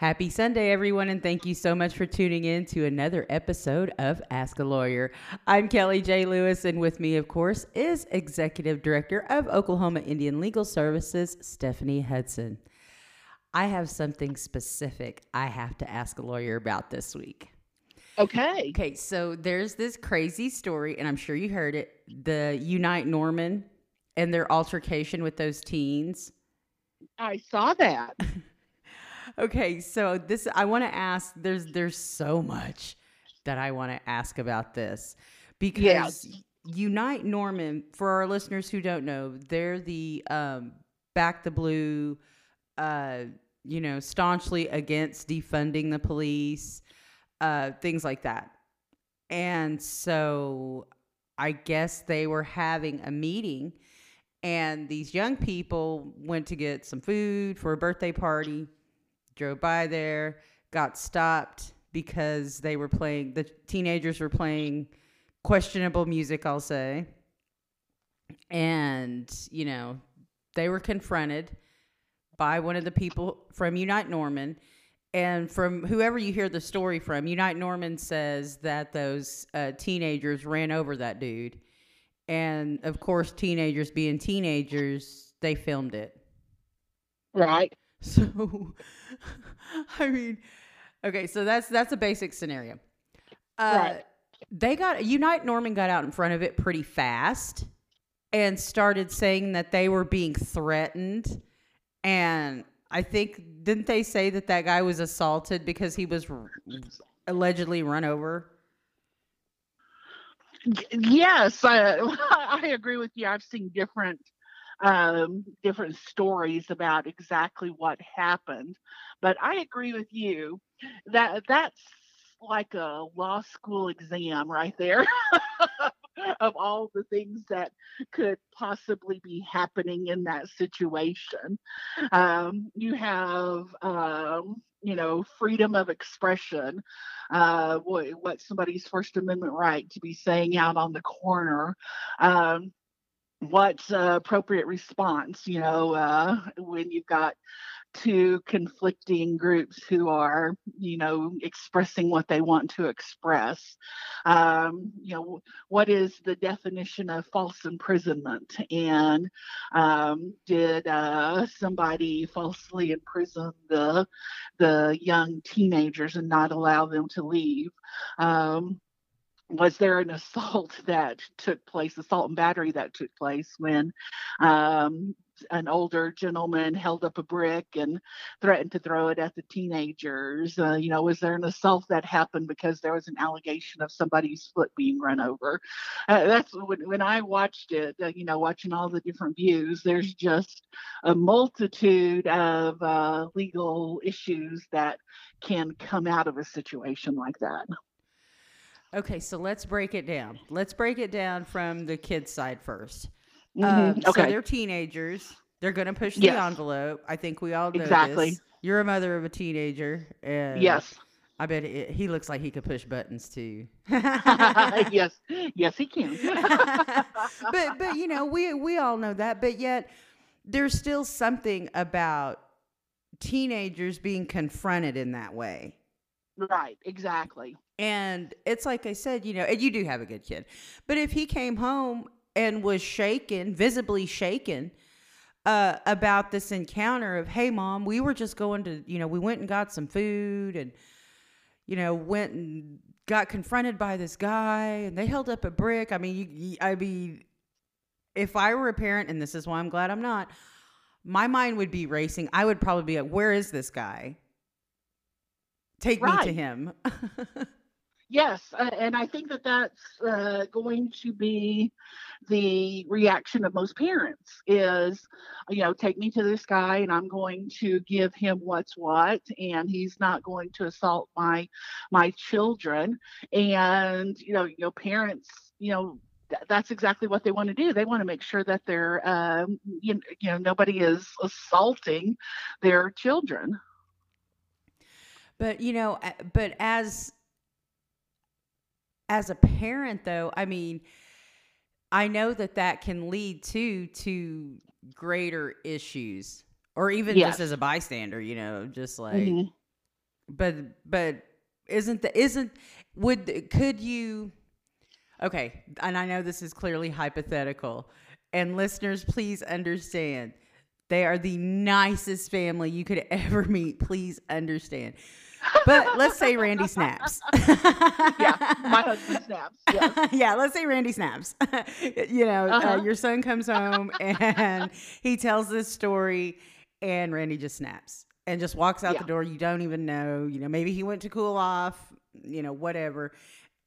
Happy Sunday, everyone, and thank you so much for tuning in to another episode of Ask a Lawyer. I'm Kelly J. Lewis, and with me, of course, is Executive Director of Oklahoma Indian Legal Services, Stephanie Hudson. I have something specific I have to ask a lawyer about this week. Okay. Okay, so there's this crazy story, and I'm sure you heard it the Unite Norman and their altercation with those teens. I saw that. Okay, so this I want to ask. There's there's so much that I want to ask about this because Yes. Unite Norman. For our listeners who don't know, they're the um, back the blue, uh, you know, staunchly against defunding the police, uh, things like that. And so I guess they were having a meeting, and these young people went to get some food for a birthday party drove by there, got stopped because they were playing, the teenagers were playing questionable music, I'll say. And, you know, they were confronted by one of the people from Unite Norman. And from whoever you hear the story from, Unite Norman says that those uh, teenagers ran over that dude. And of course, teenagers being teenagers, they filmed it. Right. So, I mean, okay, so that's that's a basic scenario. Uh, Right. They got Unite Norman got out in front of it pretty fast and started saying that they were being threatened, and I think didn't they say that that guy was assaulted because he was r- allegedly run over? Yes, I, I agree with you. I've seen different um, different stories about exactly what happened, but I agree with you that that's like a law school exam right there of all the things that could possibly be happening in that situation. Um, you have um, you know freedom of expression uh, what, what somebody's First Amendment right to be saying out on the corner. Um, what's uh, appropriate response? You know, uh, when you've got two conflicting groups who are, you know, expressing what they want to express. Um, you know, what is the definition of false imprisonment? And um, did uh, somebody falsely imprison the the young teenagers and not allow them to leave? Um, was there an assault that took place, assault and battery that took place when um, an older gentleman held up a brick and threatened to throw it at the teenagers? Uh, you know, was there an assault that happened because there was an allegation of somebody's foot being run over? Uh, that's when, when I watched it, uh, you know, watching all the different views, there's just a multitude of uh, legal issues that can come out of a situation like that. Okay, so let's break it down. Let's break it down from the kids' side 1st Mhm. Um, So they're teenagers. They're going to push the envelope. I think we all know Exactly. this. You're a mother of a teenager, and yes. I bet it, he looks like he could push buttons too. yes. Yes, he can. but but you know we we all know that. But yet there's still something about teenagers being confronted in that way. Right. Exactly. And it's like I said, you know, and you do have a good kid. But if he came home and was shaken, visibly shaken, uh, about this encounter of, hey, mom, we were just going to, you know, we went and got some food and, you know, went and got confronted by this guy and they held up a brick. I mean, you, you, I mean, if I were a parent, and this is why I'm glad I'm not, my mind would be racing. I would probably be like, where is this guy? Take me to him. Yes, uh, and I think that that's uh, going to be the reaction of most parents is, you know, take me to this guy and I'm going to give him what's what, and he's not going to assault my my children. And you know, you know, parents, you know. That's exactly what they want to do. They want to make sure that they're, um, you, you know, nobody is assaulting their children. But you know, but as as a parent though, I mean, I know that that can lead to to greater issues or even Yes. just as a bystander, you know, just like Mhm. but but isn't the isn't would could you okay and i know this is clearly hypothetical and listeners please understand they are the nicest family you could ever meet please understand but let's say randy snaps yeah, my husband snaps. Yes. yeah, let's say Randy snaps. you know, uh Uh-huh. your son comes home and he tells this story, and Randy just snaps and just walks out Yeah. the door. You don't even know. You know, maybe he went to cool off. You know, whatever.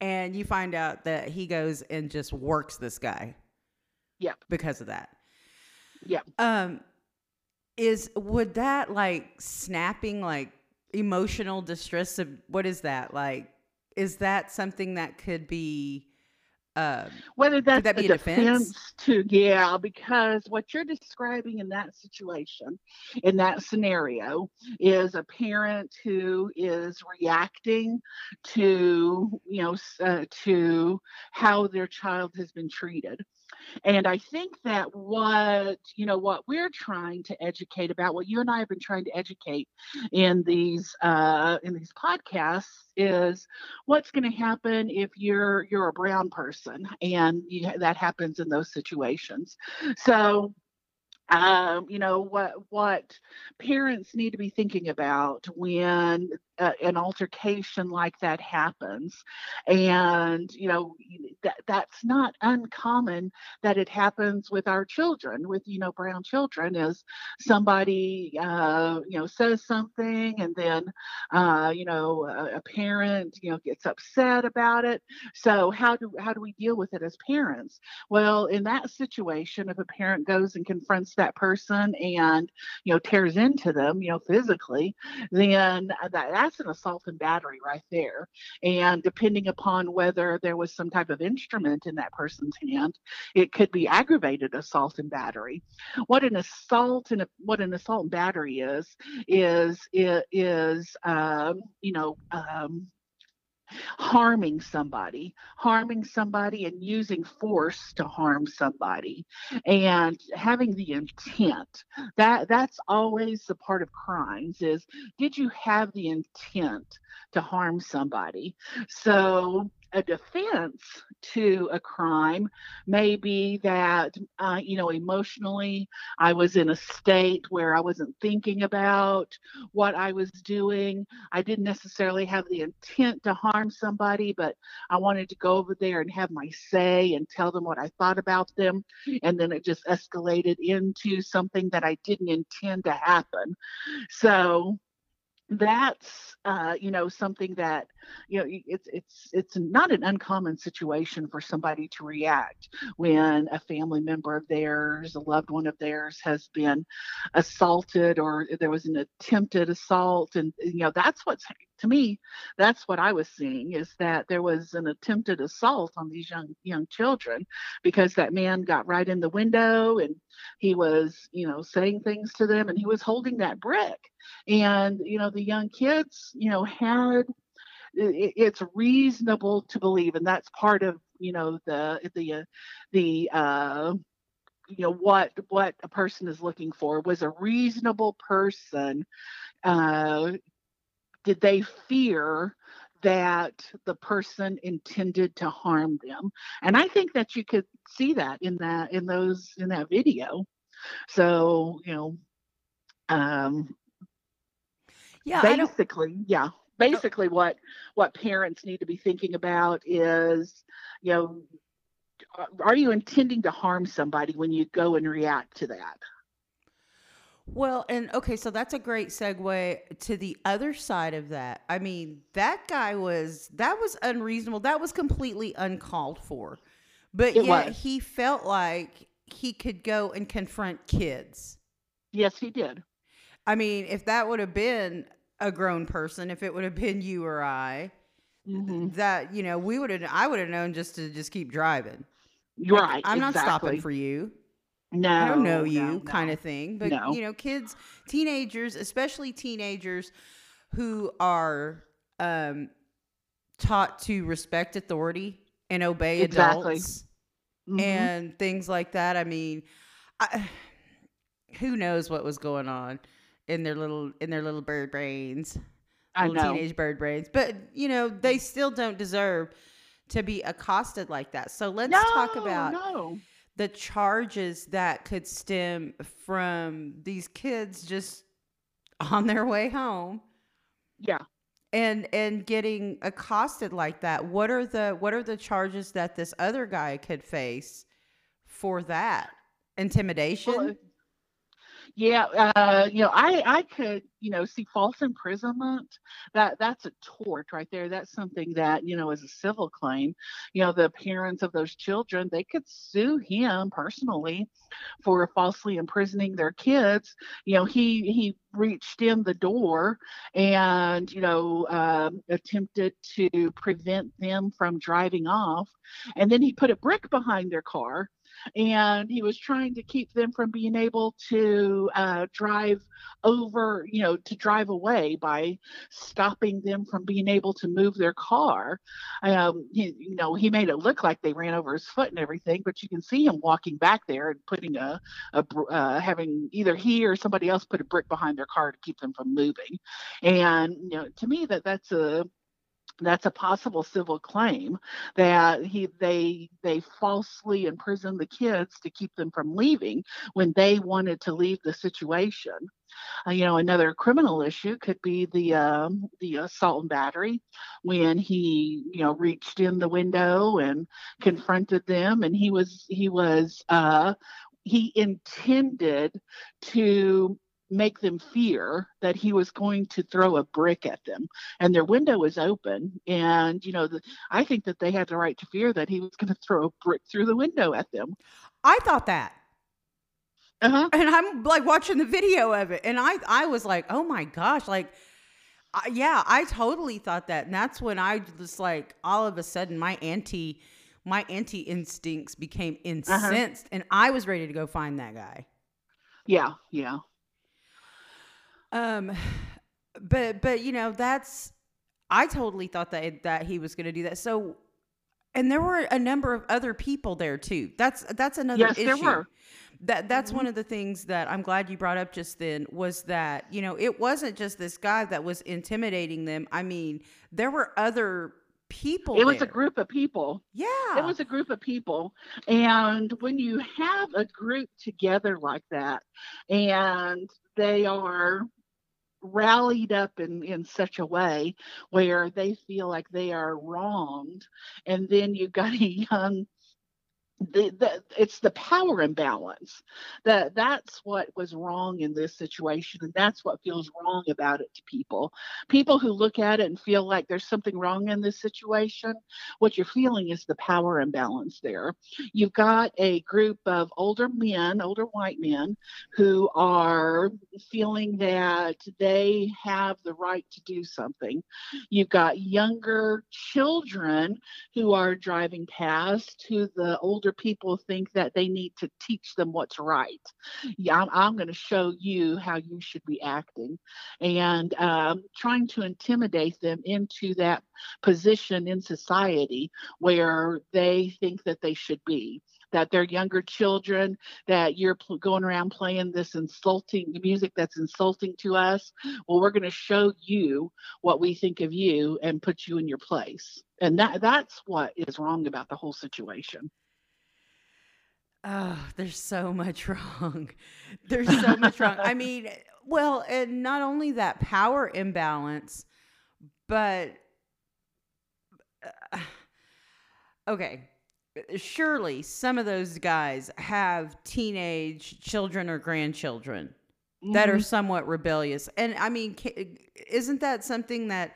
And you find out that he goes and just works this guy. Yep. Because of that. Yep. Um, is would that like snapping like emotional distress? Of, what is that like? Is that something that could be? Um, Whether that's that be a defense? to yeah, because what you're describing in that situation, in that scenario, is a parent who is reacting to you know uh, to how their child has been treated. And I think that what you know what we're trying to educate about, what you and I have been trying to educate in these uh, in these podcasts, is what's going to happen if you're you're a brown person and you, that happens in those situations. So um, you know what what parents need to be thinking about when uh, an altercation like that happens. And you know that that's not uncommon that it happens with our children with you know brown children is somebody uh, you know says something and then uh, you know a, a parent you know gets upset about it. So how do how do we deal with it as parents? Well in that situation if a parent goes and confronts that person and you know tears into them you know physically then that, that's an assault and battery right there. And depending upon whether there was some type of instrument in that person's hand it could be aggravated assault and battery. What an assault and a, what an assault and battery is is is, is um, you know um, harming somebody harming somebody and using force to harm somebody and having the intent. That that's always the part of crimes is did you have the intent to harm somebody? So a defense to a crime may be that uh, you know emotionally i was in a state where i wasn't thinking about what i was doing I didn't necessarily have the intent to harm somebody, but I wanted to go over there and have my say and tell them what I thought about them. And then it just escalated into something that I didn't intend to happen. So that's uh, you know something that you know it's it's it's not an uncommon situation for somebody to react when a family member of theirs a loved one of theirs has been assaulted or there was an attempted assault. And you know that's what's to me that's what i was seeing is that there was an attempted assault on these young young children because that man got right in the window and he was you know saying things to them and he was holding that brick and you know the young kids you know had it, it's reasonable to believe and that's part of you know the the the uh you know what what a person is looking for was a reasonable person uh did they fear that the person intended to harm them? And i think that you could see that in that in those in that video. So you know um yeah, basically yeah basically what what parents need to be thinking about is you know are- are you intending to harm somebody when you go and react to that Well, and okay, so that's a great segue to the other side of that. I mean, that guy was that was unreasonable. That was completely uncalled for. But It yet was. he felt like he could go and confront kids. yes he did I mean, if that would have been a grown person, if it would have been you or I, Mhm. that you know, we would have I would have known just to just keep driving. you're Like, right I'm not stopping for you. no I don't know you, no, kind no. of thing. But No. you know, kids, teenagers, especially teenagers who are um, taught to respect authority and obey Exactly. adults Mhm. and things like that. I mean, I, who knows what was going on in their little in their little bird brains? I little know. teenage bird brains. But you know, they still don't deserve to be accosted like that. So let's no, talk about no. the charges that could stem from these kids just on their way home Yeah. and and getting accosted like that. What are the what are the charges that this other guy could face for that? Intimidation? Well, yeah, uh, you know, I I could, you know, see false imprisonment. That that's a tort right there. That's something that, you know, is a civil claim. You know, the parents of those children, they could sue him personally for falsely imprisoning their kids. You know, he he reached in the door and, you know, um, attempted to prevent them from driving off, and then he put a brick behind their car and he was trying to keep them from being able to uh, drive over, you know, to drive away by stopping them from being able to move their car. Um, he, you know, he made it look like they ran over his foot and everything, but you can see him walking back there and putting a, a uh, having either he or somebody else put a brick behind their car to keep them from moving. And you know, to me, that that's a that's a possible civil claim that he they they falsely imprisoned the kids to keep them from leaving when they wanted to leave the situation. Uh, you know, another criminal issue could be the um, the assault and battery when he you know reached in the window and confronted them, and he was he was uh, he intended to make them fear that he was going to throw a brick at them and their window was open and you know the, i think that they had the right to fear that he was going to throw a brick through the window at them I thought that. uh-huh And I'm like watching the video of it and I I was like, "Oh my gosh, like I, yeah, I totally thought that." And that's when I just like all of a sudden my anti my anti instincts became incensed and I was ready to go find that guy. yeah yeah Um, but but you know that's I totally thought that that he was going to do that. So, and there were a number of other people there too. That's that's another Yes, issue. there were. That that's Mhm. one of the things that I'm glad you brought up just then was that you know it wasn't just this guy that was intimidating them. I mean, there were other people. it was a group of people Yeah, it was a group of people and when you have a group together like that and they are rallied up in in such a way where they feel like they are wronged. And then you've got a young the, the it's the power imbalance that that's what was wrong in this situation and that's what feels wrong about it to people. People who look at it and feel like there's something wrong in this situation what you're feeling is the power imbalance there. You've got a group of older men older white men who are feeling that they have the right to do something. You've got younger children who are driving past who the older people think that they need to teach them what's right. Yeah, I'm, I'm going to show you how you should be acting and um, trying to intimidate them into that position in society where they think that they should be. That they're younger children, that you're pl- going around playing this insulting music that's insulting to us. Well, we're going to show you what we think of you and put you in your place. And that that's what is wrong about the whole situation. Oh, there's so much wrong. There's so much wrong. I mean, well, and not only that power imbalance, but uh, okay, surely some of those guys have teenage children or grandchildren that are Mhm. somewhat rebellious. And I mean, isn't that something that,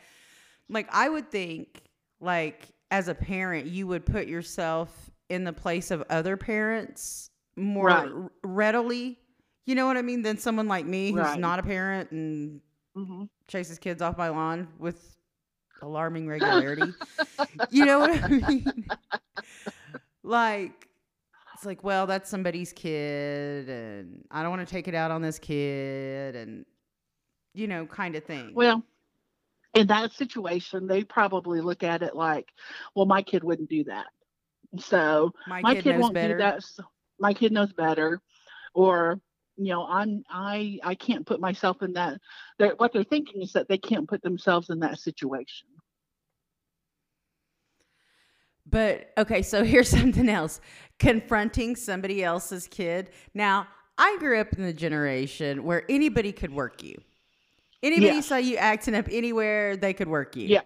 like, I would think, like, as a parent, you would put yourself in the place of other parents more Right. readily. You know what I mean? Than someone like me who's Right. not a parent and Mhm. chases kids off my lawn with alarming regularity. you know what I mean? like, it's like, well, that's somebody's kid, and I don't want to take it out on this kid, and you know, kind of thing. Well, in that situation, they probably look at it like, well, my kid wouldn't do that. So my, my kid, kid, won't better. do that. So my kid knows better. Or, you know i'm i i can't put myself in that they're, what they're thinking is that they can't put themselves in that situation but okay so here's something else confronting somebody else's kid now i grew up in the generation where anybody could work you anybody Yeah. saw you acting up anywhere they could work you Yeah,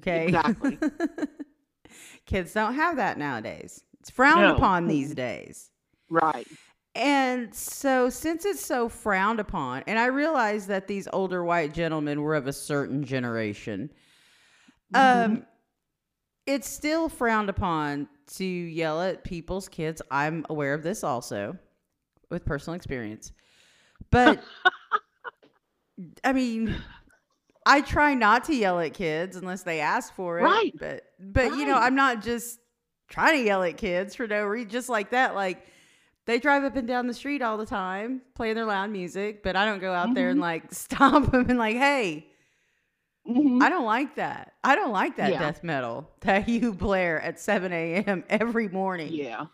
okay exactly. kids don't have that nowadays it's frowned No. upon these days right And so, since it's so frowned upon, and I realize that these older white gentlemen were of a certain generation, Mhm. um, it's still frowned upon to yell at people's kids. I'm aware of this also with personal experience. But, I mean, I try not to yell at kids unless they ask for it. Right. But, but you know, I'm not just trying to yell at kids for no reason, just like that. Like, they drive up and down the street all the time playing their loud music, but I don't go out there and Mhm. like stop them and like, hey, Mhm. I don't like that. I don't like that Yeah. death metal that you blare at 7 a.m. every morning yeah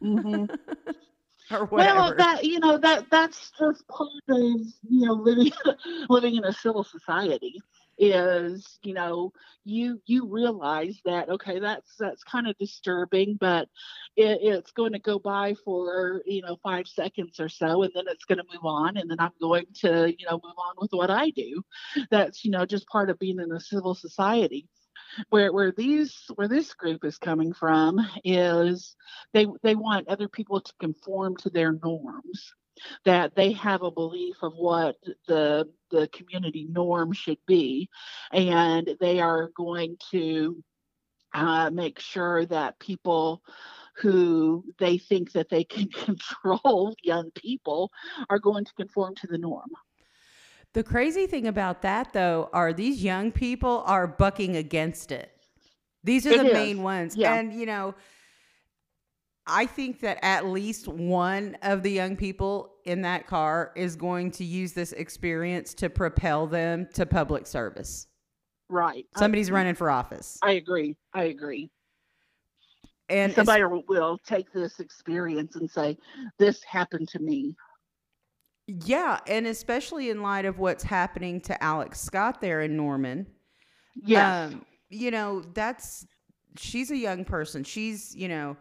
hmm or whatever. Well, that you know that that's just part of you know living living in a civil society is you know you you realize that okay that's that's kind of disturbing but it, it's going to go by for you know five seconds or so and then it's going to move on and then i'm going to you know move on with what i do that's you know just part of being in a civil society where where these where this group is coming from is they they want other people to conform to their norms that they have a belief of what the the community norm should be and they are going to uh, make sure that people who they think that they can control young people are going to conform to the norm the crazy thing about that, though, are these young people are bucking against it. These are It the is. main ones. Yeah. And, you know, I think that at least one of the young people in that car is going to use this experience to propel them to public service. right Somebody's I, running for office. i agree i agree And somebody will take this experience and say this happened to me yeah, and especially in light of what's happening to Alex Scott there in Norman. Yeah. Um, you know, that's she's a young person. She's, you know,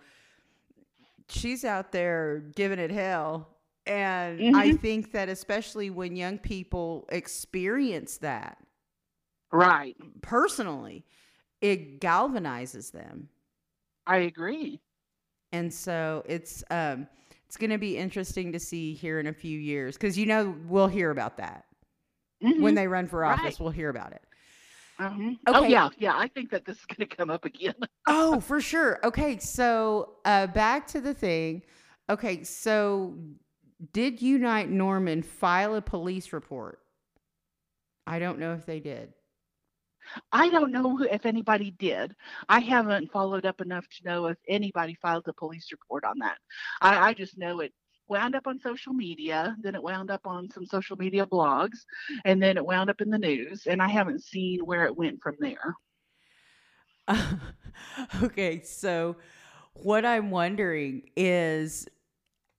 she's out there giving it hell. And I Mhm. think that especially when young people experience that right personally, it galvanizes them. i agree And so it's um it's going to be interesting to see here in a few years cuz you know we'll hear about that. When Mhm. they run for office, Right. we'll hear about it. Mhm. oh yeah yeah i think that this is going to come up again oh, for sure. Okay, so uh, back to the thing. Okay, so did Unite Norman file a police report? I don't know if they did. I don't know if anybody did. I haven't followed up enough to know if anybody filed a police report on that. I, I just know it wound up on social media, then it wound up on some social media blogs, and then it wound up in the news. And I haven't seen where it went from there. okay, so what I'm wondering is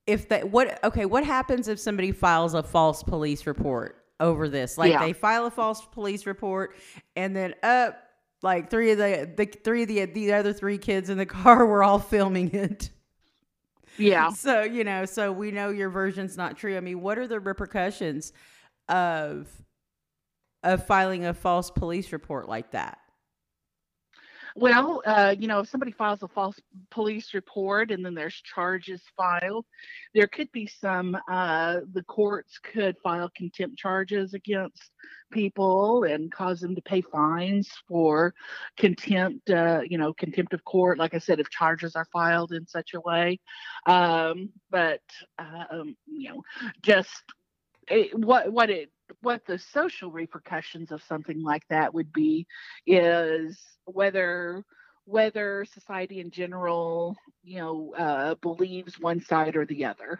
if that what okay, what happens if somebody files a false police report over this? Like Yeah. they file a false police report and then up like three of the the three of the the other three kids in the car were all filming it. Yeah. So, you know, so we know your version's not true. I mean, what are the repercussions of of filing a false police report like that? Well, uh, you know, if somebody files a false police report and then there's charges filed, there could be some, uh, the courts could file contempt charges against people and cause them to pay fines for contempt, uh, you know, contempt of court. Like I said, if charges are filed in such a way. Um, but, um, you know, just it, what, what it, what the social repercussions of something like that would be is whether whether society in general you know uh, believes one side or the other.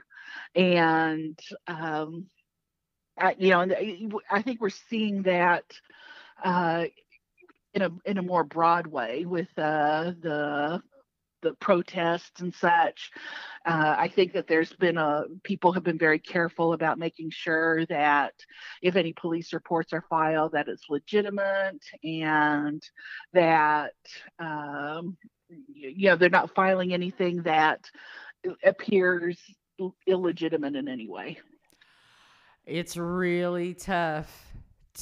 And um, I, you know i think we're seeing that uh, in a in a more broad way with uh, the the protests and such Uh, I think that there's been a people have been very careful about making sure that if any police reports are filed, that it's legitimate and that um, you know they're not filing anything that appears illegitimate in any way. It's really tough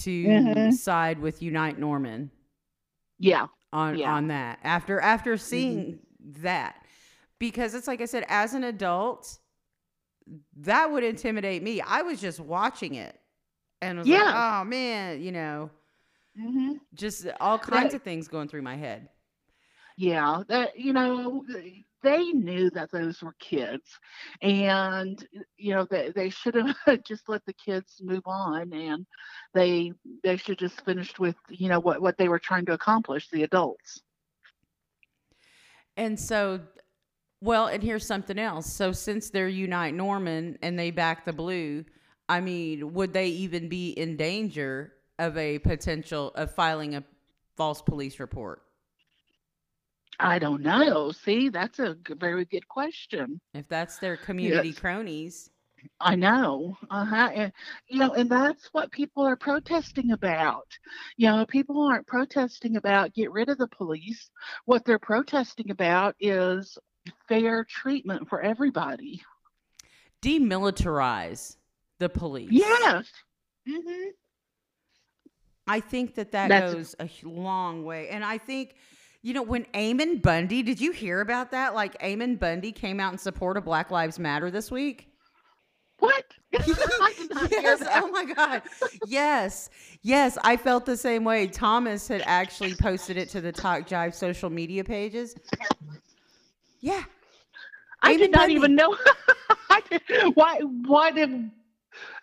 to mm-hmm. side with Unite Norman. Yeah. On yeah. on that. After after seeing mm-hmm. That. Because it's like I said, as an adult, that would intimidate me. I was just watching it and was yeah. like, oh man, you know, mm-hmm. just all kinds of things going through my head. Yeah, that you know, they knew that those were kids and you know they, they should have just let the kids move on and they they should just finished with you know what what they were trying to accomplish the adults and so well and here's something else so since they're unite norman and they back the blue i mean would they even be in danger of a potential of filing a false police report I don't know. See, that's a very good question. If that's their community yes. cronies. I know. Uh-huh. And, you know, and that's what people are protesting about. You know, people aren't protesting about get rid of the police. What they're protesting about is fair treatment for everybody. Demilitarize the police. Yes. Mm-hmm. I think that that that's, goes a long way. And I think you know, when Ammon Bundy, did you hear about that? Like Ammon Bundy came out in support of Black Lives Matter this week. What? yes. Oh my God. Yes. Yes. I felt the same way. Thomas had actually posted it to the Talk Jive social media pages. Yeah. I did not even know. why? Why did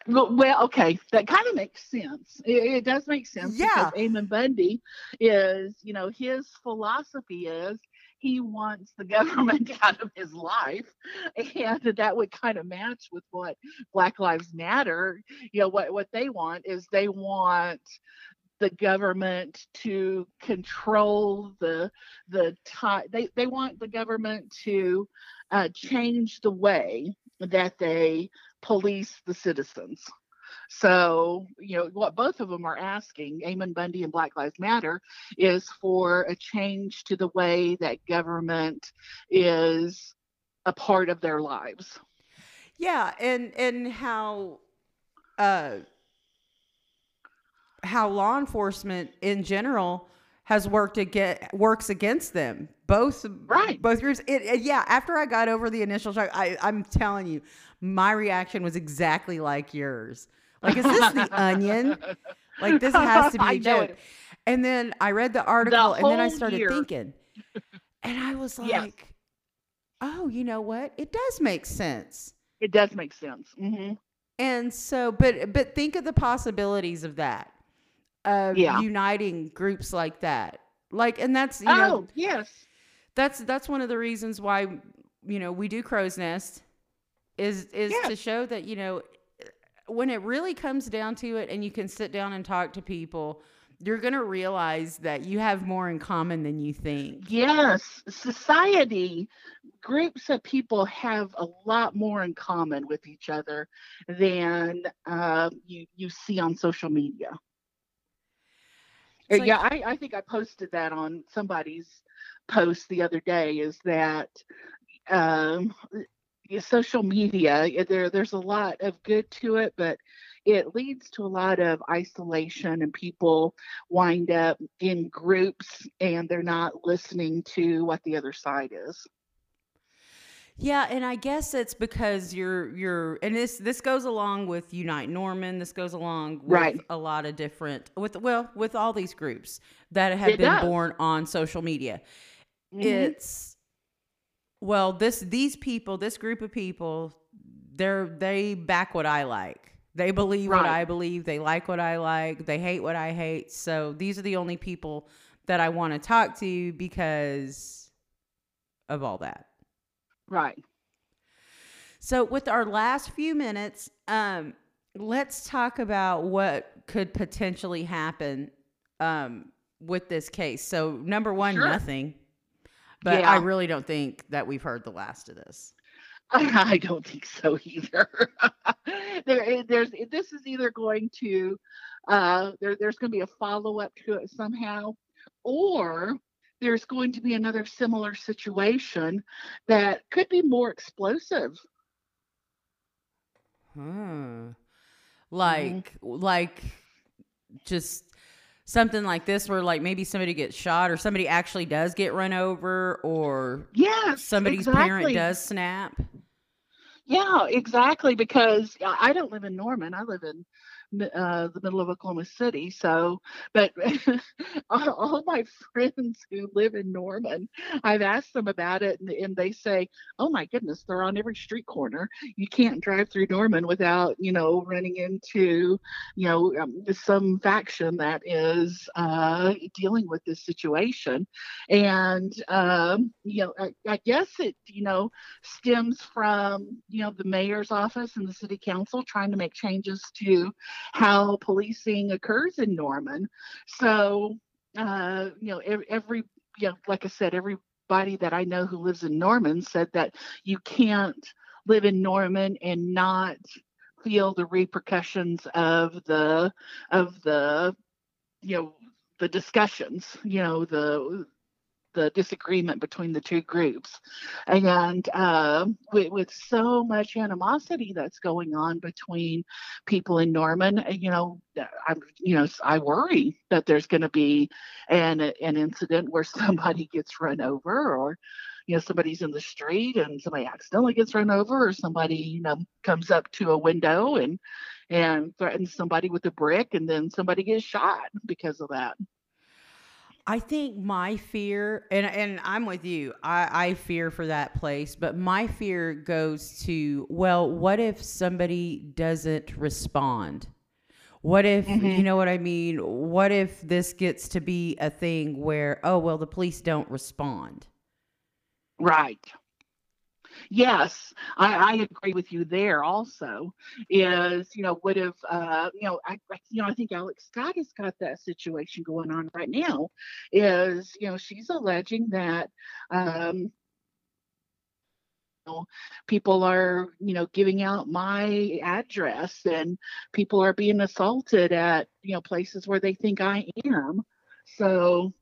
well, okay, that kind of makes sense. It, it, does make sense. Yeah. Because Bundy is, you know, his philosophy is he wants the government out of his life. And that would kind of match with what Black Lives Matter, you know, what, what they want is they want the government to control the the time they, they want the government to uh, change the way that they police the citizens. So, you know, what both of them are asking, Ammon Bundy and Black Lives Matter, is for a change to the way that government is a part of their lives. Yeah, and and how uh how law enforcement in general has worked against works against them. Both right. both groups. It, it, yeah. After I got over the initial shock, I, I'm telling you, my reaction was exactly like yours. Like, is this the onion? Like, this has to be a joke. And then I read the article, the and then I started year. thinking, and I was like, yes. oh, you know what? It does make sense. It does make sense. Mm-hmm. And so, but but think of the possibilities of that, of yeah. uniting groups like that. Like, and that's you oh know, yes, that's that's one of the reasons why you know we do crow's nest is is yeah. to show that you know when it really comes down to it and you can sit down and talk to people you're going to realize that you have more in common than you think. Yes society groups of people have a lot more in common with each other than uh, you you see on social media. Like, yeah I, I think i posted that on somebody's post the other day is that um, social media there there's a lot of good to it but it leads to a lot of isolation and people wind up in groups and they're not listening to what the other side is yeah, and I guess it's because you're you're and this this goes along with Unite Norman. This goes along with right. a lot of different with well with all these groups that have it been does. born on social media. Mm-hmm. It's well, this these people, this group of people, they're they back what I like. They believe right. what I believe. They like what I like. They hate what I hate. So these are the only people that I want to talk to because of all that. Right. So with our last few minutes, um, let's talk about what could potentially happen um, with this case. So number one, sure. nothing. But yeah. I really don't think that we've heard the last of this. I don't think so either. there, there's this is either going to uh, there, there's going to be a follow up to it somehow, or there's going to be another similar situation that could be more explosive. Hmm. Like, mm-hmm. like, just something like this where like maybe somebody gets shot or somebody actually does get run over or yes somebody's exactly. parent does snap yeah exactly because i don't live in norman i live in uh, the middle of Oklahoma City. So, but all, my friends who live in Norman, I've asked them about it, and, and, they say, "Oh my goodness, they're on every street corner. You can't drive through Norman without, you know, running into, you know, um, some faction that is uh, dealing with this situation." And um, you know, I, I guess it, you know, stems from you know the mayor's office and the city council trying to make changes to how policing occurs in Norman. So, uh, you know, every, every, you know, like I said, everybody that I know who lives in Norman said that you can't live in Norman and not feel the repercussions of the of the you know the discussions you know the the disagreement between the two groups. And uh, with, with, so much animosity that's going on between people in Norman, you know, I, you know, I worry that there's going to be an an incident where somebody gets run over, or you know, somebody's in the street and somebody accidentally gets run over, or somebody you know comes up to a window and and threatens somebody with a brick, and then somebody gets shot because of that. I think my fear, and and I'm with you. I, I fear for that place, but my fear goes to well, what if somebody doesn't respond? What if mm-hmm. you know what I mean? What if this gets to be a thing where oh well, the police don't respond? Right yes, I, I agree with you there. Also, is you know would have uh, you know I you know I think Alex Scott has got that situation going on right now. Is you know she's alleging that. Um, people are you know giving out my address and people are being assaulted at you know places where they think i am so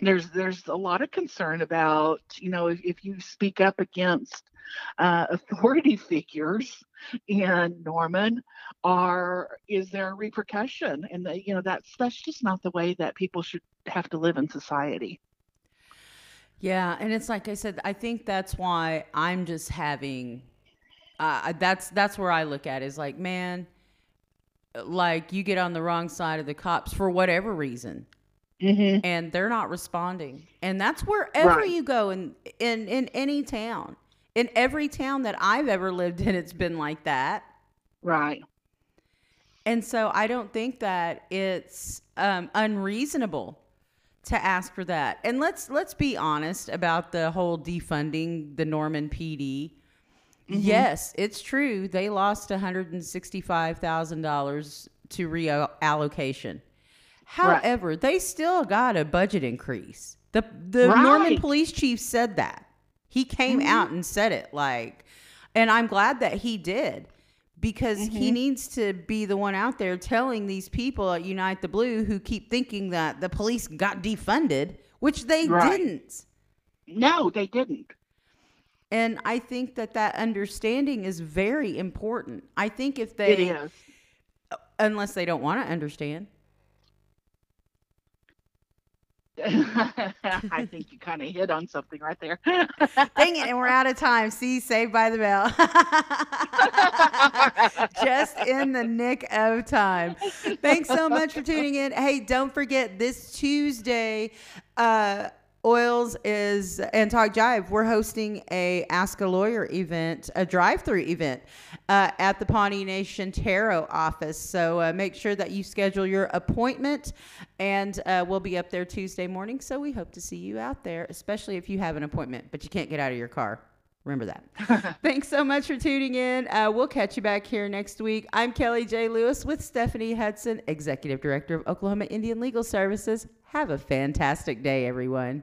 there's there's a lot of concern about you know if, if you speak up against uh, authority figures in Norman are is there a repercussion? And the, you know that's that's just not the way that people should have to live in society. Yeah and it's like i said i think that's why i'm just having uh, that's that's where i look at is like man like you get on the wrong side of the cops for whatever reason mm-hmm. and they're not responding. And that's wherever right. you go in, in in any town. In every town that I've ever lived in, it's been like that. Right. And so I don't think that it's um, unreasonable to ask for that. And let's let's be honest about the whole defunding the Norman PD. Mm-hmm. Yes, it's true. They lost $165,000 to reallocation. However, right. they still got a budget increase. The the right. Norman police chief said that. He came mm-hmm. out and said it like and I'm glad that he did because mm-hmm. he needs to be the one out there telling these people at Unite the Blue who keep thinking that the police got defunded, which they right. didn't. No, they didn't. And I think that that understanding is very important. I think if they, unless they don't want to understand, I think you kind of hit on something right there. Dang it, and we're out of time. See, saved by the bell. Just in the nick of time. Thanks so much for tuning in. Hey, don't forget this Tuesday, uh, Oils is and Talk Jive. We're hosting a Ask a Lawyer event, a drive-through event uh, at the Pawnee Nation TERO office. So uh, make sure that you schedule your appointment, and uh, we'll be up there Tuesday morning. So we hope to see you out there, especially if you have an appointment but you can't get out of your car. Remember that. Thanks so much for tuning in. Uh, we'll catch you back here next week. I'm Kelly J. Lewis with Stephanie Hudson, Executive Director of Oklahoma Indian Legal Services. Have a fantastic day, everyone.